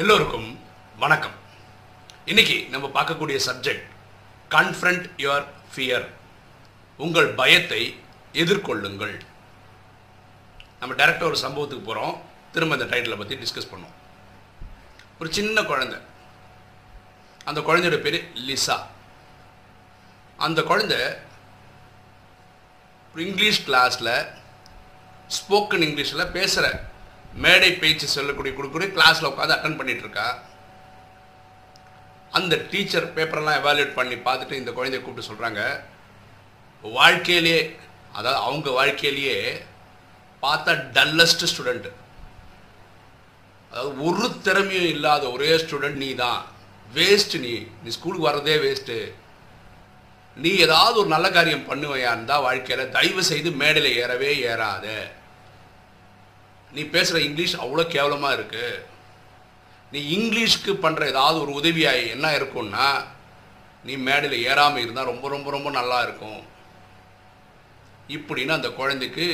எல்லோருக்கும் வணக்கம். இன்னைக்கு நம்ம பார்க்கக்கூடிய சப்ஜெக்ட் கன்ஃப்ரண்ட் யுவர் ஃபியர் உங்கள் பயத்தை எதிர்கொள்ளுங்கள். நம்ம டேரக்டாக ஒரு சம்பவத்துக்கு போகிறோம் திரும்ப இந்த டைட்டிலை பற்றி டிஸ்கஸ் பண்ணோம் ஒரு சின்ன குழந்தை. அந்த குழந்தையோட பேர் லிசா. அந்த குழந்தை இங்கிலீஷ் கிளாஸில் ஸ்போக்கன் இங்கிலீஷில் பேசுகிற மேடை பேச்சு சொல்லக்கூடிய கொடுக்கக்கூடிய கிளாஸில் உட்காந்து அட்டன் பண்ணிட்டு இருக்கா அந்த டீச்சர் பேப்பரெல்லாம் எவாலுவேட் பண்ணி பார்த்துட்டு இந்த குழந்தைய கூப்பிட்டு சொல்கிறாங்க வாழ்க்கையிலேயே அதாவது அவங்க வாழ்க்கையிலேயே பார்த்தா டல்லஸ்ட் ஸ்டூடெண்ட் அதாவது ஒரு திறமையும் இல்லாத ஒரே ஸ்டூடெண்ட் நீ தான் வேஸ்ட் நீ நீ ஸ்கூலுக்கு வர்றதே வேஸ்ட்டு நீ ஏதாவது ஒரு நல்ல காரியம் பண்ணுவையா இருந்தால் வாழ்க்கையில் தயவு செய்து மேடையில் ஏறவே ஏறாத. நீ பேசுகிற இங்கிலீஷ் அவ்வளோ கேவலமாக இருக்கு. நீ இங்கிலீஷ்க்கு பண்ணுற ஏதாவது ஒரு உதவியாக என்ன இருக்கும்னா நீ மேடையில் ஏறாமல் இருந்தால் ரொம்ப ரொம்ப ரொம்ப நல்லா இருக்கும். இப்படின்னு அந்த குழந்தைக்கு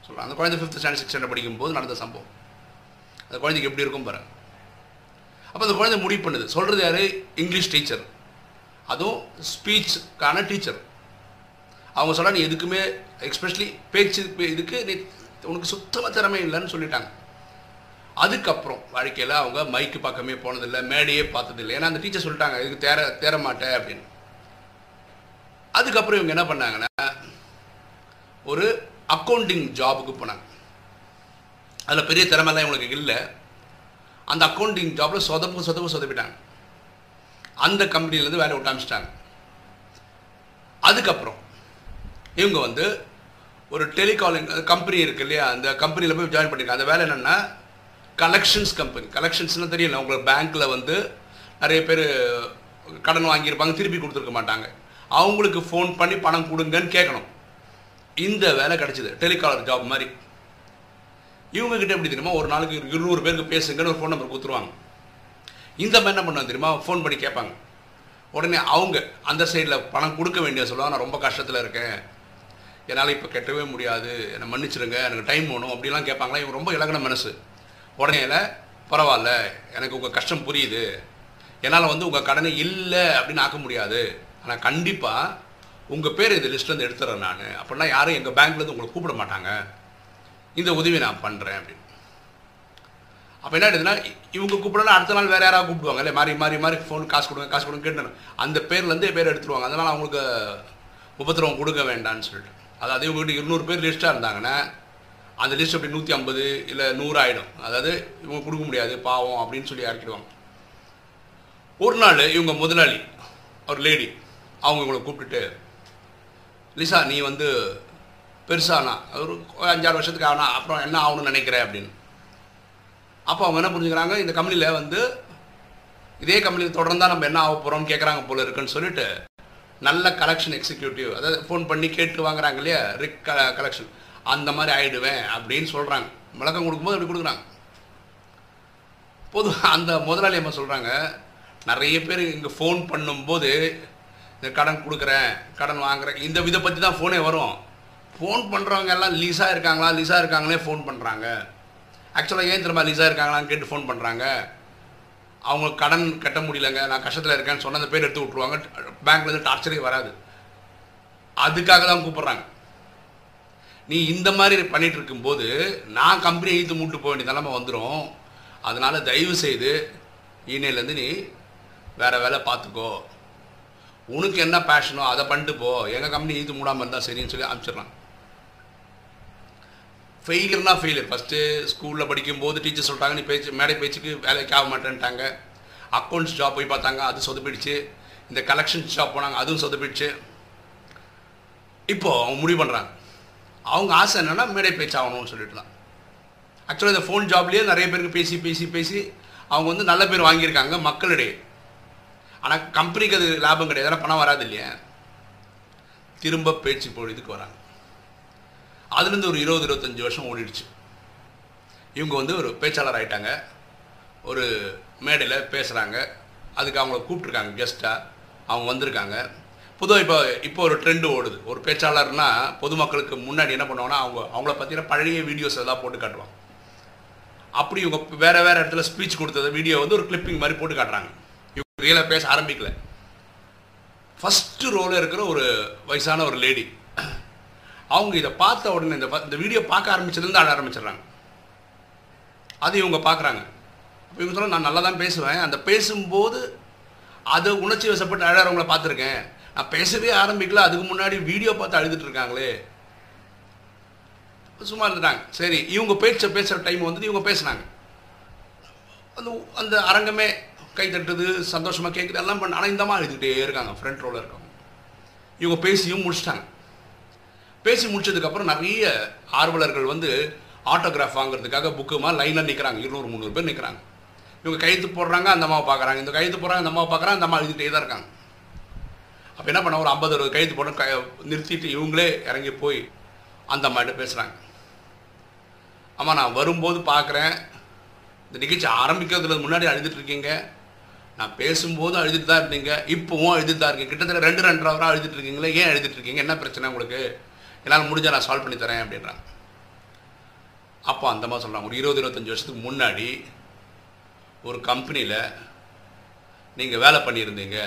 சொல்கிறேன் அந்த குழந்தை ஃபிஃப்த் ஸ்டாண்டர்ட் சிக்ஸ் ஸ்டாண்டர்ட் படிக்கும்போது நடந்த சம்பவம். அந்த குழந்தைக்கு எப்படி இருக்கும் பாருங்க. அப்போ அந்த குழந்தை முடிவு பண்ணுது. சொல்கிறது யார்? English teacher. அதுவும் ஸ்பீச்சுக்கான டீச்சர். அவங்க சொல்ல நீ எதுக்குமே எக்ஸ்பெஷலி பேச்சு இதுக்கு நீ உனக்கு சுத்தமாக திறமை இல்லைன்னு சொல்லிட்டாங்க. அதுக்கப்புறம் வாழ்க்கையில் அவங்க மைக்கு பக்கமே போனதில்லை மேடையே பார்த்ததில்லை. ஏன்னா அந்த டீச்சர் சொல்லிட்டாங்க இதுக்கு தேர தேர மாட்டேன் அப்படின்னு. அதுக்கப்புறம் இவங்க என்ன பண்ணாங்கன்னா ஒரு அக்கௌண்டிங் ஜாபுக்கு போனாங்க. அதில் பெரிய திறமைலாம் இவங்களுக்கு இல்லை. அந்த அக்கௌண்டிங் ஜாபில் சொதப்பு சொதப்பு சொதப்பிட்டாங்க. அந்த கம்பெனிலேருந்து வேலை விட்டு அமிச்சிட்டாங்க அதுக்கப்புறம் இவங்க வந்து ஒரு டெலிகாலிங் கம்பெனி இருக்கு இல்லையா? அந்த கம்பெனியில் போய் ஜாயின் பண்ணியிருக்கேன் அந்த வேலை என்னென்னா கலெக்ஷன்ஸ் கம்பெனி கலெக்ஷன்ஸ்னால் தெரியல உங்களுக்கு பேங்க்கில் வந்து நிறைய பேர் கடன் வாங்கியிருப்பாங்க திருப்பி கொடுத்துருக்க மாட்டாங்க. அவங்களுக்கு ஃபோன் பண்ணி பணம் கொடுங்கன்னு கேட்கணும். இந்த வேலை கிடச்சிது டெலிகாலர் ஜாப் மாதிரி. இவங்கக்கிட்ட எப்படி தெரியுமா? ஒரு நாளைக்கு இருநூறு பேருக்கு பேசுங்கன்னு ஒரு ஃபோன் நம்பர் கொடுத்துருவாங்க. இந்த மாதிரி என்ன பண்ணுவாங்க தெரியுமா? ஃபோன் பண்ணி கேட்பாங்க. உடனே அவங்க அந்த சைடில் பணம் கொடுக்க வேண்டிய சொல்லுவாங்க. நான் ரொம்ப கஷ்டத்தில் இருக்கேன். என்னால் இப்போ கெட்டவே முடியாது. என்னை மன்னிச்சிருங்க. எனக்கு டைம் வேணும். அப்படிலாம் கேட்பாங்களா? இவங்க ரொம்ப இலகன மனசு. உடனே பரவாயில்ல. எனக்கு உங்கள் கஷ்டம் புரியுது. என்னால் வந்து உங்கள் கடனை இல்லை அப்படின்னு ஆக்க முடியாது. ஆனால் கண்டிப்பாக உங்கள் பேர் இந்த லிஸ்ட்லேருந்து எடுத்துறேன் நான். அப்படின்னா யாரும் எங்கள் பேங்க்லேருந்து உங்களை கூப்பிட மாட்டாங்க. இந்த உதவி நான் பண்ணுறேன் அப்படின்னு. அப்போ என்ன ஆகிடுதுன்னா இவங்க கூப்பிடலாம் அடுத்த நாள் வேறு யாராவது கூப்பிடுவாங்க. இல்லை மாறி மாறி மாறி ஃபோன் காசு கொடுங்க காசு கொடுங்க கேட்டு அந்த பேர்லேருந்தே பேர் எடுத்துருவாங்க. அதனால் அவங்களுக்கு உபத்திரவம் கொடுக்க வேண்டாம்னு சொல்லிட்டு. அதாவது இவங்ககிட்ட இருநூறு பேர் லிஸ்ட்டாக இருந்தாங்கன்னா அந்த லிஸ்ட் அப்படி நூற்றி ஐம்பது இல்லை நூறு ஆகிடும் அதாவது இவங்க கொடுக்க முடியாது பாவம் அப்படின்னு சொல்லி இறக்கிடுவாங்க. ஒரு நாள் இவங்க முதலாளி ஒரு லேடி அவங்க இவங்களை கூப்பிட்டுட்டு லிசா நீ வந்து பெருசானா ஒரு அஞ்சாறு வருஷத்துக்கு ஆனா அப்புறம் என்ன ஆகணும்னு நினைக்கிறேன் அப்படின்னு. அப்போ அவங்க என்ன புரிஞ்சுக்கிறாங்க இந்த கம்பெனியில் வந்து இதே கம்பெனியில் தொடர்ந்தால் நம்ம என்ன ஆக போகிறோம்னு கேட்குறாங்க போல இருக்குன்னு சொல்லிட்டு நல்ல கலெக்ஷன் எக்ஸிக்யூட்டிவ் அதாவது ஃபோன் பண்ணி கேட்டு வாங்குறாங்க இல்லையா? ரிக் கலெக்ஷன் அந்த மாதிரி ஆயிடுவேன் அப்படின்னு சொல்கிறாங்க விளக்கம் கொடுக்கும்போது அப்படி கொடுக்குறாங்க. பொதுவாக அந்த முதலாளி அம்மா சொல்கிறாங்க நிறைய பேர் இங்கே ஃபோன் பண்ணும்போது இந்த கடன் கொடுக்குறேன் கடன் வாங்குறேன். இந்த விதை பற்றி தான் ஃபோனே வரும். ஃபோன் பண்ணுறவங்க எல்லாம் லீஸாக இருக்காங்களா? லீஸாக இருக்காங்களே ஃபோன் பண்ணுறாங்க ஆக்சுவலாக ஏன் திரும்ப லீஸாக இருக்காங்களான்னு கேட்டு ஃபோன் பண்ணுறாங்க அவங்க கடன் கட்ட முடியலங்க நான் கஷ்டத்தில் இருக்கேன்னு சொன்ன அந்த பேர் எடுத்து விட்ருவாங்க பேங்க்லேருந்து டார்ச்சரே வராது. அதுக்காக தான் கூப்பிட்றாங்க. நீ இந்த மாதிரி பண்ணிகிட்டு இருக்கும்போது நான் கம்பெனியை ஈத்து மூட்டு போக வேண்டிய நிலமை வந்துடும் அதனால் தயவு செய்து ஈனேலேருந்து நீ வேறு வேலை பார்த்துக்கோ. உனக்கு என்ன பேஷனோ அதை பண்ணிட்டு போ. எங்கள் கம்பெனி ஈத்து மூடாமல் இருந்தால் சரின்னு சொல்லி அனுப்பிச்சிடலாம் ஃபெயிலியர்னா ஃபெயிலியர் ஃபஸ்ட்டு ஸ்கூலில் படிக்கும்போது டீச்சர் சொல்லிட்டாங்க நீ பேச்சு மேடை பேச்சுக்கு வேலைக்கு ஆக மாட்டேன்ட்டாங்க. அக்கௌண்ட்ஸ் ஜாப் போய் பார்த்தாங்க அது சொதப்பிடுச்சு. இந்த கலெக்ஷன்ஸ் ஜாப் போனாங்க அதுவும் சொதப்பிடுச்சு. இப்போது அவங்க முடிவு பண்ணுறாங்க அவங்க ஆசை என்னென்னா மேடை பேச்சு ஆகணும்னு சொல்லிட்டு தான் ஆக்சுவலாக இந்த ஃபோன் ஜாப்லேயே நிறைய பேருக்கு பேசி பேசி பேசி அவங்க வந்து நல்ல பேர் வாங்கியிருக்காங்க மக்களிடையே. ஆனால் கம்பெனிக்கு அது லாபம் கிடையாது. ஏன்னா பணம் வராது இல்லையா? திரும்ப பேச்சு போடுறதுக்கு வராங்க. அதுலேருந்து ஒரு இருபது இருபத்தஞ்சி வருஷம் ஓடிடுச்சு. இவங்க வந்து ஒரு பேச்சாளர் ஆகிட்டாங்க ஒரு மேடையில் பேசுகிறாங்க அதுக்கு அவங்கள கூப்பிட்ருக்காங்க கெஸ்ட்டாக அவங்க வந்திருக்காங்க. பொதுவாக இப்போ இப்போ ஒரு ட்ரெண்டு ஓடுது. ஒரு பேச்சாளர்னா பொதுமக்களுக்கு முன்னாடி என்ன பண்ணுவாங்கன்னா அவங்க அவங்கள பற்றின பழைய வீடியோஸ் எல்லாம் போட்டு காட்டுவாங்க. அப்படி இவங்க வேறு வேறு இடத்துல ஸ்பீச் கொடுத்தது வீடியோ வந்து ஒரு கிளிப்பிங் மாதிரி போட்டு காட்டுறாங்க. இவங்க ரியலாக பேச ஆரம்பிக்கல. ஃபஸ்ட்டு ரோலில் இருக்கிற ஒரு வயசான ஒரு லேடி அவங்க இதை பார்த்த உடனே இந்த இந்த வீடியோ பார்க்க ஆரம்பிச்சதுலேருந்து ஆட ஆரம்பிச்சிடுறாங்க. அது இவங்க பார்க்குறாங்க. அப்போ இவங்க சொல்ல நான் நல்லா தான் பேசுவேன். அந்த பேசும்போது அதை உணர்ச்சி வசப்பட்டு அழகிறவங்கள பார்த்துருக்கேன். நான் பேசவே ஆரம்பிக்கல அதுக்கு முன்னாடி வீடியோ பார்த்து அழுதுட்டு இருக்காங்களே. சும்மா இருந்துட்டாங்க. சரி இவங்க பேச்ச பேசுகிற டைம் வந்து இவங்க பேசுனாங்க. அந்த அந்த அரங்கமே கை தட்டுது சந்தோஷமாக கேட்குது எல்லாம் பண்ண ஆனால் இந்தமா எழுதிக்கிட்டே இருக்காங்க ஃப்ரண்ட் ரோவில் இருக்கவங்க. இவங்க பேசியும் முடிச்சிட்டாங்க. பேசி முடிச்சதுக்கப்புறம் நிறைய ஆர்வலர்கள் வந்து ஆட்டோகிராஃப் வாங்குறதுக்காக புக்குமா லைனில் நிற்கிறாங்க இருநூறு முந்நூறு பேர் நிற்கிறாங்க இவங்க கையெழுத்து போடுறாங்க அந்த அம்மாவை பார்க்குறாங்க. இந்த கையெழுத்து போடுறாங்க அந்த அம்மாவை பார்க்குறாங்க அந்த அம்மா எழுதிட்டே தான் இருக்காங்க. அப்போ என்ன பண்ண ஒரு ஐம்பது அறுபது கையெழுத்து போட க நிறுத்திட்டு இவங்களே இறங்கி போய் அந்த அம்மாட்ட பேசுகிறாங்க ஆமாம் நான் வரும்போது பார்க்குறேன். இந்த நிகழ்ச்சி ஆரம்பிக்கிறதுல முன்னாடி அழுதுட்டு இருக்கீங்க. நான் பேசும்போதும் அழுதுட்டு தான் இருந்தீங்க. இப்போவும் அழுதுட்டு தான் இருக்கீங்க. கிட்டத்தட்ட ரெண்டு ரெண்டரை வாரம் அழுதுட்டு இருக்கீங்களே. ஏன் அழுதுட்டு இருக்கீங்க? என்ன பிரச்சனை உங்களுக்கு? என்னால் முடிஞ்சால் நான் சால்வ் பண்ணி தரேன் அப்படின்றாங்க. அப்போ அந்த மாதிரி சொல்கிறாங்க ஒரு இருபது இருபத்தஞ்சி வருஷத்துக்கு முன்னாடி ஒரு கம்பெனியில் நீங்கள் வேலை பண்ணியிருந்தீங்க.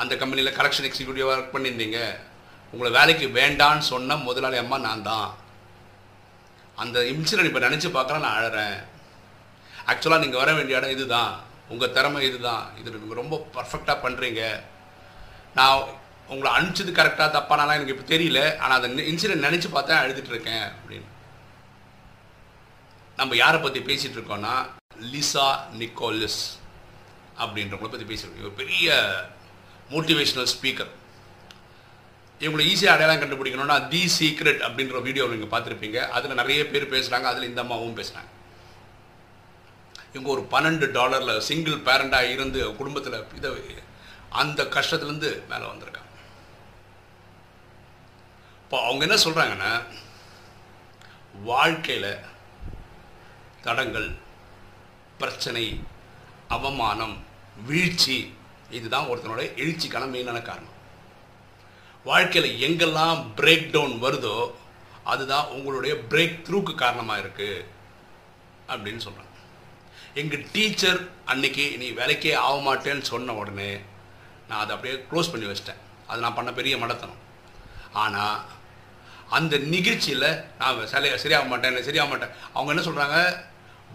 அந்த கம்பெனியில் கலெக்ஷன் எக்ஸிக்யூட்டிவாக ஒர்க் பண்ணியிருந்தீங்க. உங்களை வேலைக்கு வேண்டான்னு சொன்ன முதலாளி அம்மா நான் தான். அந்த இன்சிடென்ட் இப்போ நினச்சி பார்க்கலாம் நான் அழகிறேன் ஆக்சுவலாக நீங்கள் வர வேண்டிய இடம் இதுதான். உங்கள் திறமை இதுதான். இது நீங்கள் ரொம்ப பர்ஃபெக்டாக பண்ணுறீங்க நான் உங்களை அனுப்பிச்சது கரெக்டாக தப்பானாலாம் எனக்கு இப்போ தெரியல. ஆனால் அதை இன்சிடென்ட் நினச்சி பார்த்தா எழுதிட்டு இருக்கேன் அப்படின்னு. நம்ம யாரை பற்றி பேசிகிட்டு இருக்கோன்னா லிசா நிக்கோலஸ் அப்படின்றவங்கள பற்றி பேசியிருக்கோம் இவர் பெரிய மோட்டிவேஷ்னல் ஸ்பீக்கர் இவங்களை ஈஸியாக அடையாளம் கண்டுபிடிக்கணும்னா தி சீக்ரெட் அப்படின்ற வீடியோவில் நீங்கள் பார்த்துருப்பீங்க. அதில் நிறைய பேர் பேசுகிறாங்க அதில் இந்த அம்மாவும் பேசுகிறாங்க இவங்க ஒரு பன்னெண்டு டாலரில் சிங்கிள் பேரண்டாக இருந்து குடும்பத்தில் இதை அந்த கஷ்டத்துலேருந்து மேலே வந்திருக்காங்க. இப்போ அவங்க என்ன சொல்கிறாங்கன்னா வாழ்க்கையில் தடங்கள் பிரச்சனை அவமானம் வீழ்ச்சி இதுதான் ஒருத்தனோட எழுச்சிக்கான மெயினான காரணம். வாழ்க்கையில் எங்கெல்லாம் பிரேக் டவுன் வருதோ அதுதான் உங்களுடைய பிரேக் த்ரூக்கு காரணமாக இருக்குது அப்படின்னு சொல்கிறாங்க எங்கள் டீச்சர் அன்னைக்கு நீ வேலைக்கே ஆக மாட்டேன்னு சொன்ன உடனே நான் அதை அப்படியே க்ளோஸ் பண்ணி வச்சிட்டேன். அது நான் பண்ண பெரிய மடத்தனம். ஆனால் அந்த நிகழ்ச்சியில் நான் சரியா சரியாக மாட்டேன் சரியாக மாட்டேன் அவங்க என்ன சொல்கிறாங்க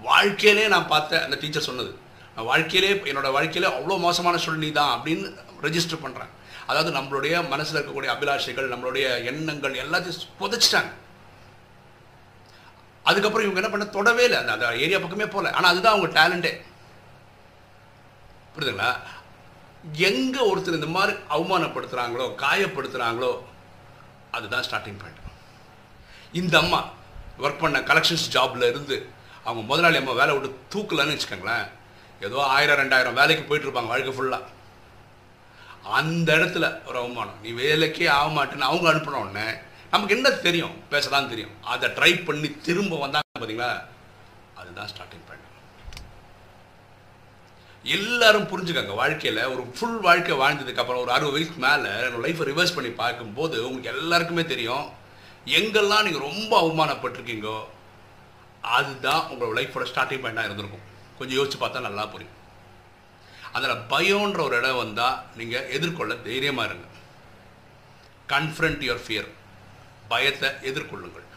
வாழ்க்கையிலே நான் பார்த்த அந்த டீச்சர் சொன்னது. நான் வாழ்க்கையிலே என்னோட வாழ்க்கையில் அவ்வளோ மோசமான சூழ்நிலை தான் அப்படின்னு ரெஜிஸ்டர் பண்ணுறேன் அதாவது நம்மளுடைய மனசில் இருக்கக்கூடிய அபிலாஷைகள் நம்மளுடைய எண்ணங்கள் எல்லாத்தையும் புதைச்சிட்டாங்க. அதுக்கப்புறம் இவங்க என்ன பண்ண தொடவே இல்லை. அந்த அந்த ஏரியா பக்கமே போகல. ஆனால் அதுதான் அவங்க டேலண்ட்டே புரியுதுங்களா? எங்கே ஒருத்தர் இந்த மாதிரி அவமானப்படுத்துகிறாங்களோ காயப்படுத்துகிறாங்களோ அதுதான் ஸ்டார்டிங் பாயிண்ட் இந்த அம்மா ஒர்க் பண்ண கலெக்ஷன்ஸ் ஜாப்ல இருந்து அவங்க முதலாளி அம்மா வேலை விட்டு தூக்கலன்னு வச்சுக்கோங்களேன். ஏதோ ஆயிரம் ரெண்டாயிரம் வேலைக்கு போயிட்டுருப்பாங்க வாழ்க்கை ஃபுல்லாக அந்த இடத்துல ஒரு அவமானம். நீ வேலைக்கே ஆக மாட்டேன்னு அவங்க அனுப்பின உடனே நமக்கு என்ன தெரியும்? பேசதான் தெரியும். அதை ட்ரை பண்ணி திரும்ப வந்தாங்க பார்த்தீங்களா அதுதான் ஸ்டார்டிங் பாயிண்ட் எல்லாரும் புரிஞ்சுக்கங்க வாழ்க்கையில் ஒரு ஃபுல் வாழ்க்கை வாழ்ந்ததுக்கு அப்புறம் ஒரு அறுபது வயசுக்கு மேலே லைஃப்பை ரிவர்ஸ் பண்ணி பார்க்கும்போது உங்களுக்கு எல்லாருக்குமே தெரியும். எங்கெல்லாம் நீங்கள் ரொம்ப அவமானப்பட்டிருக்கீங்கோ அதுதான் உங்களோட லைஃபோட ஸ்டார்டிங் பாயிண்டாக இருந்திருக்கும். கொஞ்சம் யோசிச்சு பார்த்தா நல்லா புரியும். அதில் பயம்ன்ற ஒரு இடம் வந்தால் நீங்கள் எதிர்கொள்ள தைரியமாக இருங்க. கன்ஃபரண்ட் யுவர் ஃபியர் பயத்தை எதிர்கொள்ளுங்கள்.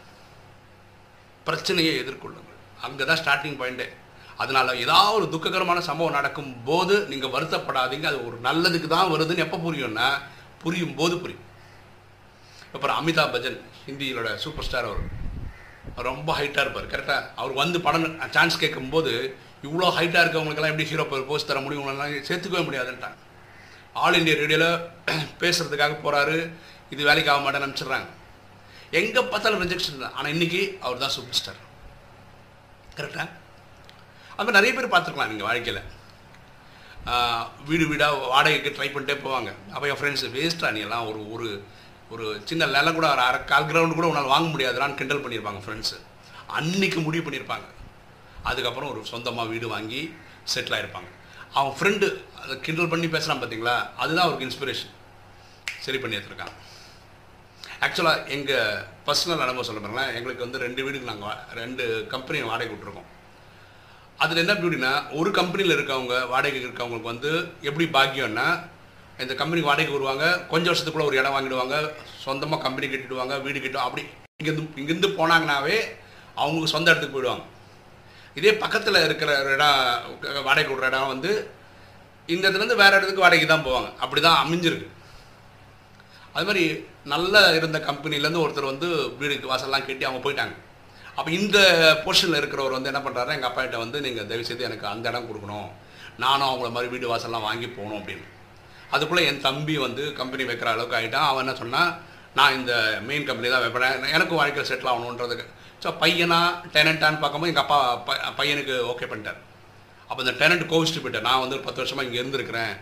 பிரச்சனையை எதிர்கொள்ளுங்கள். அங்கே தான் ஸ்டார்டிங் பாயிண்ட்டே அதனால் ஏதாவது ஒரு துக்ககரமான சம்பவம் நடக்கும் போது நீங்கள் வருத்தப்படாதீங்க. அது ஒரு நல்லதுக்கு தான் வருதுன்னு எப்போ புரியும்னா புரியும் போது புரியும். அப்புறம் அமிதாப் பச்சன் ஹிந்தியோட சூப்பர் ஸ்டார் அவர். ரொம்ப ஹைட்டாக இருப்பார். கரெக்டாக அவர் வந்து படம் சான்ஸ் கேட்கும்போது இவ்வளோ ஹைட்டாக இருக்கவங்களுக்கெல்லாம் எப்படி ஹீரோ போஸ்ட் தர முடியும்? சேர்த்துக்கவே முடியாதுன்ட்டாங்க. ஆல் இண்டியா ரேடியோவில் பேசுகிறதுக்காக போகிறாரு இது வேலைக்கு ஆக மாட்டேன்னு அனுப்பிச்சிடுறாங்க. எங்கே பார்த்தாலும் ரிஜெக்ஷன் தான். ஆனால் இன்றைக்கி அவர் தான் சூப்பர் ஸ்டார் கரெக்டாக அது நிறைய பேர் பார்த்துருக்கலாம் நீங்கள் வாழ்க்கையில். வீடு வீடாக வாடகைக்கு ட்ரை பண்ணிட்டே போவாங்க. அப்போ என் ஃப்ரெண்ட்ஸ் வேஸ்ட்டாக நீ எல்லாம் ஒரு ஒரு ஒரு சின்ன நிலம் கூட ஒரு அரை கால் கிரவுண்டு கூட உன்னால் வாங்க முடியாதுலான்னு கிண்டல் பண்ணியிருப்பாங்க ஃப்ரெண்ட்ஸு அன்னைக்கு முடிவு பண்ணியிருப்பாங்க. அதுக்கப்புறம் ஒரு சொந்தமாக வீடு வாங்கி செட்டில் ஆகிருப்பாங்க அவன் ஃப்ரெண்டு அதை கிண்டல் பண்ணி பேசுகிறான் பார்த்தீங்களா அதுதான் அவருக்கு இன்ஸ்பிரேஷன் சரி பண்ணி எடுத்துருக்கான். ஆக்சுவலாக எங்கள் பர்சனல் அனுபவம் சொல்ல பாருங்களேன். எங்களுக்கு வந்து ரெண்டு வீடுக்கு நாங்கள் ரெண்டு கம்பெனி வாடகை விட்ருக்கோம் அதில் என்ன அப்படின்னா ஒரு கம்பெனியில் இருக்கவங்க வாடகைக்கு இருக்கவங்களுக்கு வந்து எப்படி பாக்கியம்னா இந்த கம்பெனிக்கு வாடகைக்கு வருவாங்க. கொஞ்சம் வருஷத்துக்குள்ள ஒரு இடம் வாங்கிடுவாங்க. சொந்தமாக கம்பெனி கட்டிடுவாங்க வீடு கட்டும் அப்படி இங்கேருந்து இங்கேருந்து போனாங்கனாவே அவங்களுக்கு சொந்த இடத்துக்கு போயிடுவாங்க. இதே பக்கத்தில் இருக்கிற ஒரு இடம் வாடகை விடுற இடம் வந்து இந்த இடத்துலேருந்து வேறு இடத்துக்கு வாடகைக்கு தான் போவாங்க. அப்படி தான் அமைஞ்சிருக்கு. அது மாதிரி நல்லா இருந்த கம்பெனிலேருந்து ஒருத்தர் வந்து வீடுக்கு வாசல்லாம் கட்டி அவங்க போயிட்டாங்க. அப்போ இந்த போர்ஷனில் இருக்கிறவர் வந்து என்ன பண்ணுறாரு எங்கள் அப்பா கிட்ட வந்து நீங்கள் தயவுசெய்து எனக்கு அந்த இடம் கொடுக்கணும். நானும் அவங்கள மாதிரி வீடு வாசல்லாம் வாங்கி போகணும் அப்படின்னு. அதுக்குள்ளே என் தம்பி வந்து கம்பெனி வைக்கிற அளவுக்கு ஆகிட்டான் அவன் என்ன சொன்னான் நான் இந்த மெயின் கம்பெனி தான் வைப்பேன். எனக்கும் வாழ்க்கையில் செட்டில் ஆகணுன்றதுக்கு. ஸோ பையனா டெனண்டான்னு பார்க்கும்போது எங்கள் அப்பா ப- பையனுக்கு ஓகே பண்ணிட்டார். அப்போ இந்த டெனண்ட் கோவிச்சுட்டு போயிட்டேன் நான் வந்து பத்து வருஷமாக இங்கே இருந்திருக்கிறேன்.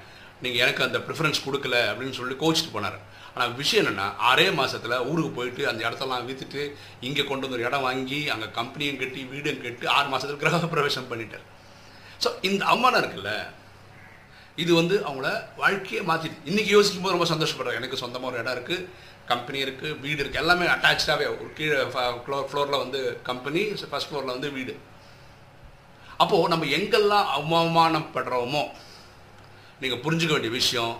நீங்கள் எனக்கு அந்த ப்ரிஃபரன்ஸ் கொடுக்கல. அப்படின்னு சொல்லி கோவிச்சுட்டு போனார். ஆனால் விஷயம் என்னென்னா ஆறே மாதத்தில் ஊருக்கு போயிட்டு அந்த இடத்தெல்லாம் விற்றுட்டு இங்கே கொண்டு வந்து ஒரு இடம் வாங்கி அங்கே கம்பெனியும் கட்டி வீடும் கட்டி ஆறு மாதத்தில் கிரக பிரவேசம் பண்ணிட்டார். ஸோ இந்த அவமானம் இருக்குல்ல இது வந்து அவங்கள வாழ்க்கையை மாற்றிட்டு இன்றைக்கி யோசிக்கும் போது ரொம்ப சந்தோஷப்படுறேன் எனக்கு சொந்தமாக ஒரு இடம் இருக்குது கம்பெனி இருக்குது வீடு இருக்குது எல்லாமே அட்டாச்சாகவே ஒரு கீழே ஃப்ளோர் ஃப்ளோரில் வந்து கம்பெனி ஃபஸ்ட் ஃப்ளோரில் வந்து வீடு. அப்போது நம்ம எங்கெல்லாம் அவமானப்படுறோமோ நீங்கள் புரிஞ்சுக்க வேண்டிய விஷயம்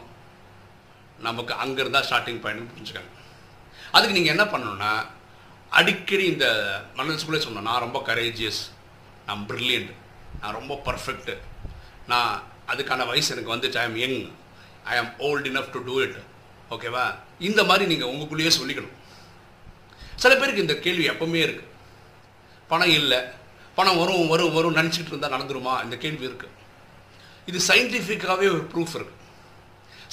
நமக்கு அங்கே இருந்தால் ஸ்டார்டிங் பாயிண்ட் புரிஞ்சுக்கங்க. அதுக்கு நீங்கள் என்ன பண்ணணும்னா அடிக்கடி இந்த மனசுக்குள்ளே சொன்னேன் நான் ரொம்ப கரேஜியஸ் நான் ப்ரில்லியண்ட் நான் ரொம்ப பர்ஃபெக்ட்டு நான் அதுக்கான வயசு எனக்கு வந்துச்சு ஐ I'm young I am old enough to do it ஓகேவா இந்த மாதிரி நீங்கள் உங்களுக்குள்ளேயே சொல்லிக்கணும். சில பேருக்கு இந்த கேள்வி எப்பவுமே இருக்குது பணம் இல்லை. பணம் வரும் வரும் வரும் நினச்சிக்கிட்டு இருந்தால் நடந்துருமா? இந்த கேள்வி இருக்குது இது சயின்டிஃபிக்காகவே ஒரு ப்ரூஃப் இருக்குது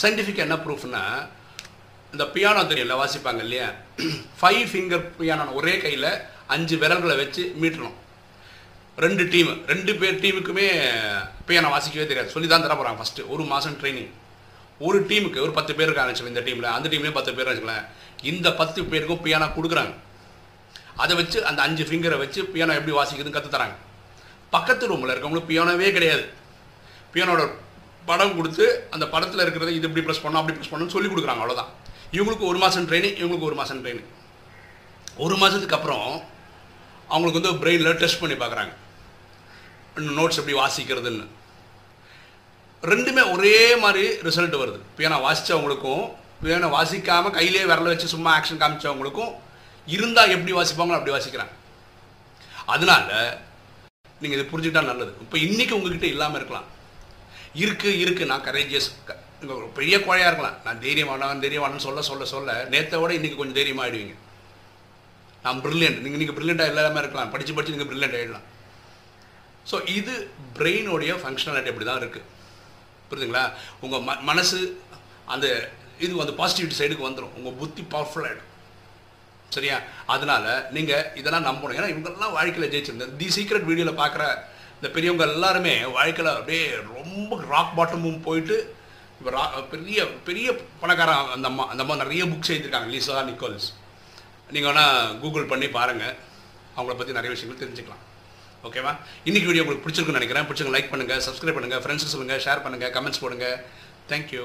சயின்டிஃபிக் என்ன ப்ரூஃப்னா இந்த பியானோ தெரியல வாசிப்பாங்க இல்லையா? ஃபைவ் ஃபிங்கர் பியானோ ஒரே கையில் அஞ்சு விரல்களை வச்சு மீட்டணும். ரெண்டு டீம் ரெண்டு பேர் டீமுக்குமே பியானோ வாசிக்கவே தெரியாது. சொல்லி தான் தர போகிறாங்க ஃபஸ்ட்டு ஒரு மாதம் ட்ரைனிங் ஒரு டீமுக்கு ஒரு பத்து பேர் இருக்காங்க இந்த டீமில் அந்த டீம்லேயும் பத்து பேர் வச்சுக்கலாம் இந்த பத்து பேருக்கும் பியானோ கொடுக்குறாங்க. அதை வச்சு அந்த அஞ்சு ஃபிங்கரை வச்சு பியானோ எப்படி வாசிக்கிறதுன்னு கற்று தராங்க. பக்கத்து ரூமில் இருக்கவங்களுக்கு பியானோவே கிடையாது. பியானோட படம் கொடுத்து அந்த படத்தில் இருக்கிறத இது இப்படி ப்ரெஸ் பண்ணணும் அப்படி ப்ரெஸ் பண்ணணும்னு சொல்லி கொடுக்குறாங்க அவ்வளோதான் இவங்களுக்கு ஒரு மாதம் ட்ரைனிங் இவங்களுக்கு ஒரு மாதம் ட்ரைனிங் ஒரு மாதத்துக்கு அப்புறம் அவங்களுக்கு வந்து பிரெயினில் டெஸ்ட் பண்ணி பார்க்குறாங்க. நோட்ஸ் எப்படி வாசிக்கிறதுன்னு. ரெண்டுமே ஒரே மாதிரி ரிசல்ட் வருது. பியானோ வாசித்தவங்களுக்கும் பியானோ வாசிக்காமல் கையிலே விரல வச்சு சும்மா ஆக்ஷன் காமிச்சவங்களுக்கும் இருந்தால் எப்படி வாசிப்பாங்களோ அப்படி வாசிக்கிறாங்க. அதனால நீங்கள் இதை புரிஞ்சுக்கிட்டா நல்லது. இப்போ இன்றைக்கி உங்ககிட்ட இல்லாமல் இருக்கலாம். இருக்கு இருக்கு. நான் கரேஜியஸ் பெரிய குழையாக இருக்கலாம். நான் தைரியமானவன் தைரியமானன்னு சொல்ல சொல்ல சொல்ல நேற்றை விட இன்றைக்கி கொஞ்சம் தைரியமாக ஆகிடுவீங்க நான் ப்ரில்லியன்ட் நீங்கள் நீங்கள் ப்ரில்லியண்ட்டாக இல்லாமல் இருக்கலாம். படித்து படித்து நீங்கள் ப்ரில்லியண்ட் ஆகிடலாம் ஸோ இது பிரெயினோடைய ஃபங்க்ஷனாலிட்டி அப்படி தான் இருக்குது புரியுதுங்களா? உங்கள் ம மனசு அந்த இது வந்து பாசிட்டிவிட்டி சைடுக்கு வந்துடும் உங்கள் புத்தி பவர்ஃபுல்லாகிடும் சரியா? அதனால நீங்கள் இதெல்லாம் நம்பணும். ஏன்னா இவங்கெல்லாம் வாழ்க்கையில் ஜெயிச்சிருந்தேன் தி சீக்ரெட் வீடியோவில் பார்க்குற இந்த பெரியவங்க எல்லாருமே வாழ்க்கையில் அப்படியே ரொம்ப ராக் பாட்டமும் போயிட்டு இப்போ ரா பெரிய பெரிய பணக்காரன் அந்த அம்மா அந்த அம்மா நிறைய புக்ஸ் எழுதியிருக்காங்க. லீசா நிக்கோல்ஸ் நீங்கள் வேணால் கூகுள் பண்ணி பாருங்கள் அவங்கள பற்றி நிறைய விஷயங்கள் தெரிஞ்சுக்கலாம். ஓகேவா இன்றைக்கி வீடியோ உங்களுக்கு பிடிச்சிருக்குன்னு நினைக்கிறேன். பிடிச்சிருங்க லைக் பண்ணுங்கள் சப்ஸ்கிரைப் பண்ணுங்கள் ஃப்ரெண்ட்ஸுக்கு சொல்லுங்கள் ஷேர் பண்ணுங்கள் கமெண்ட்ஸ் போடுங்க. தேங்க்யூ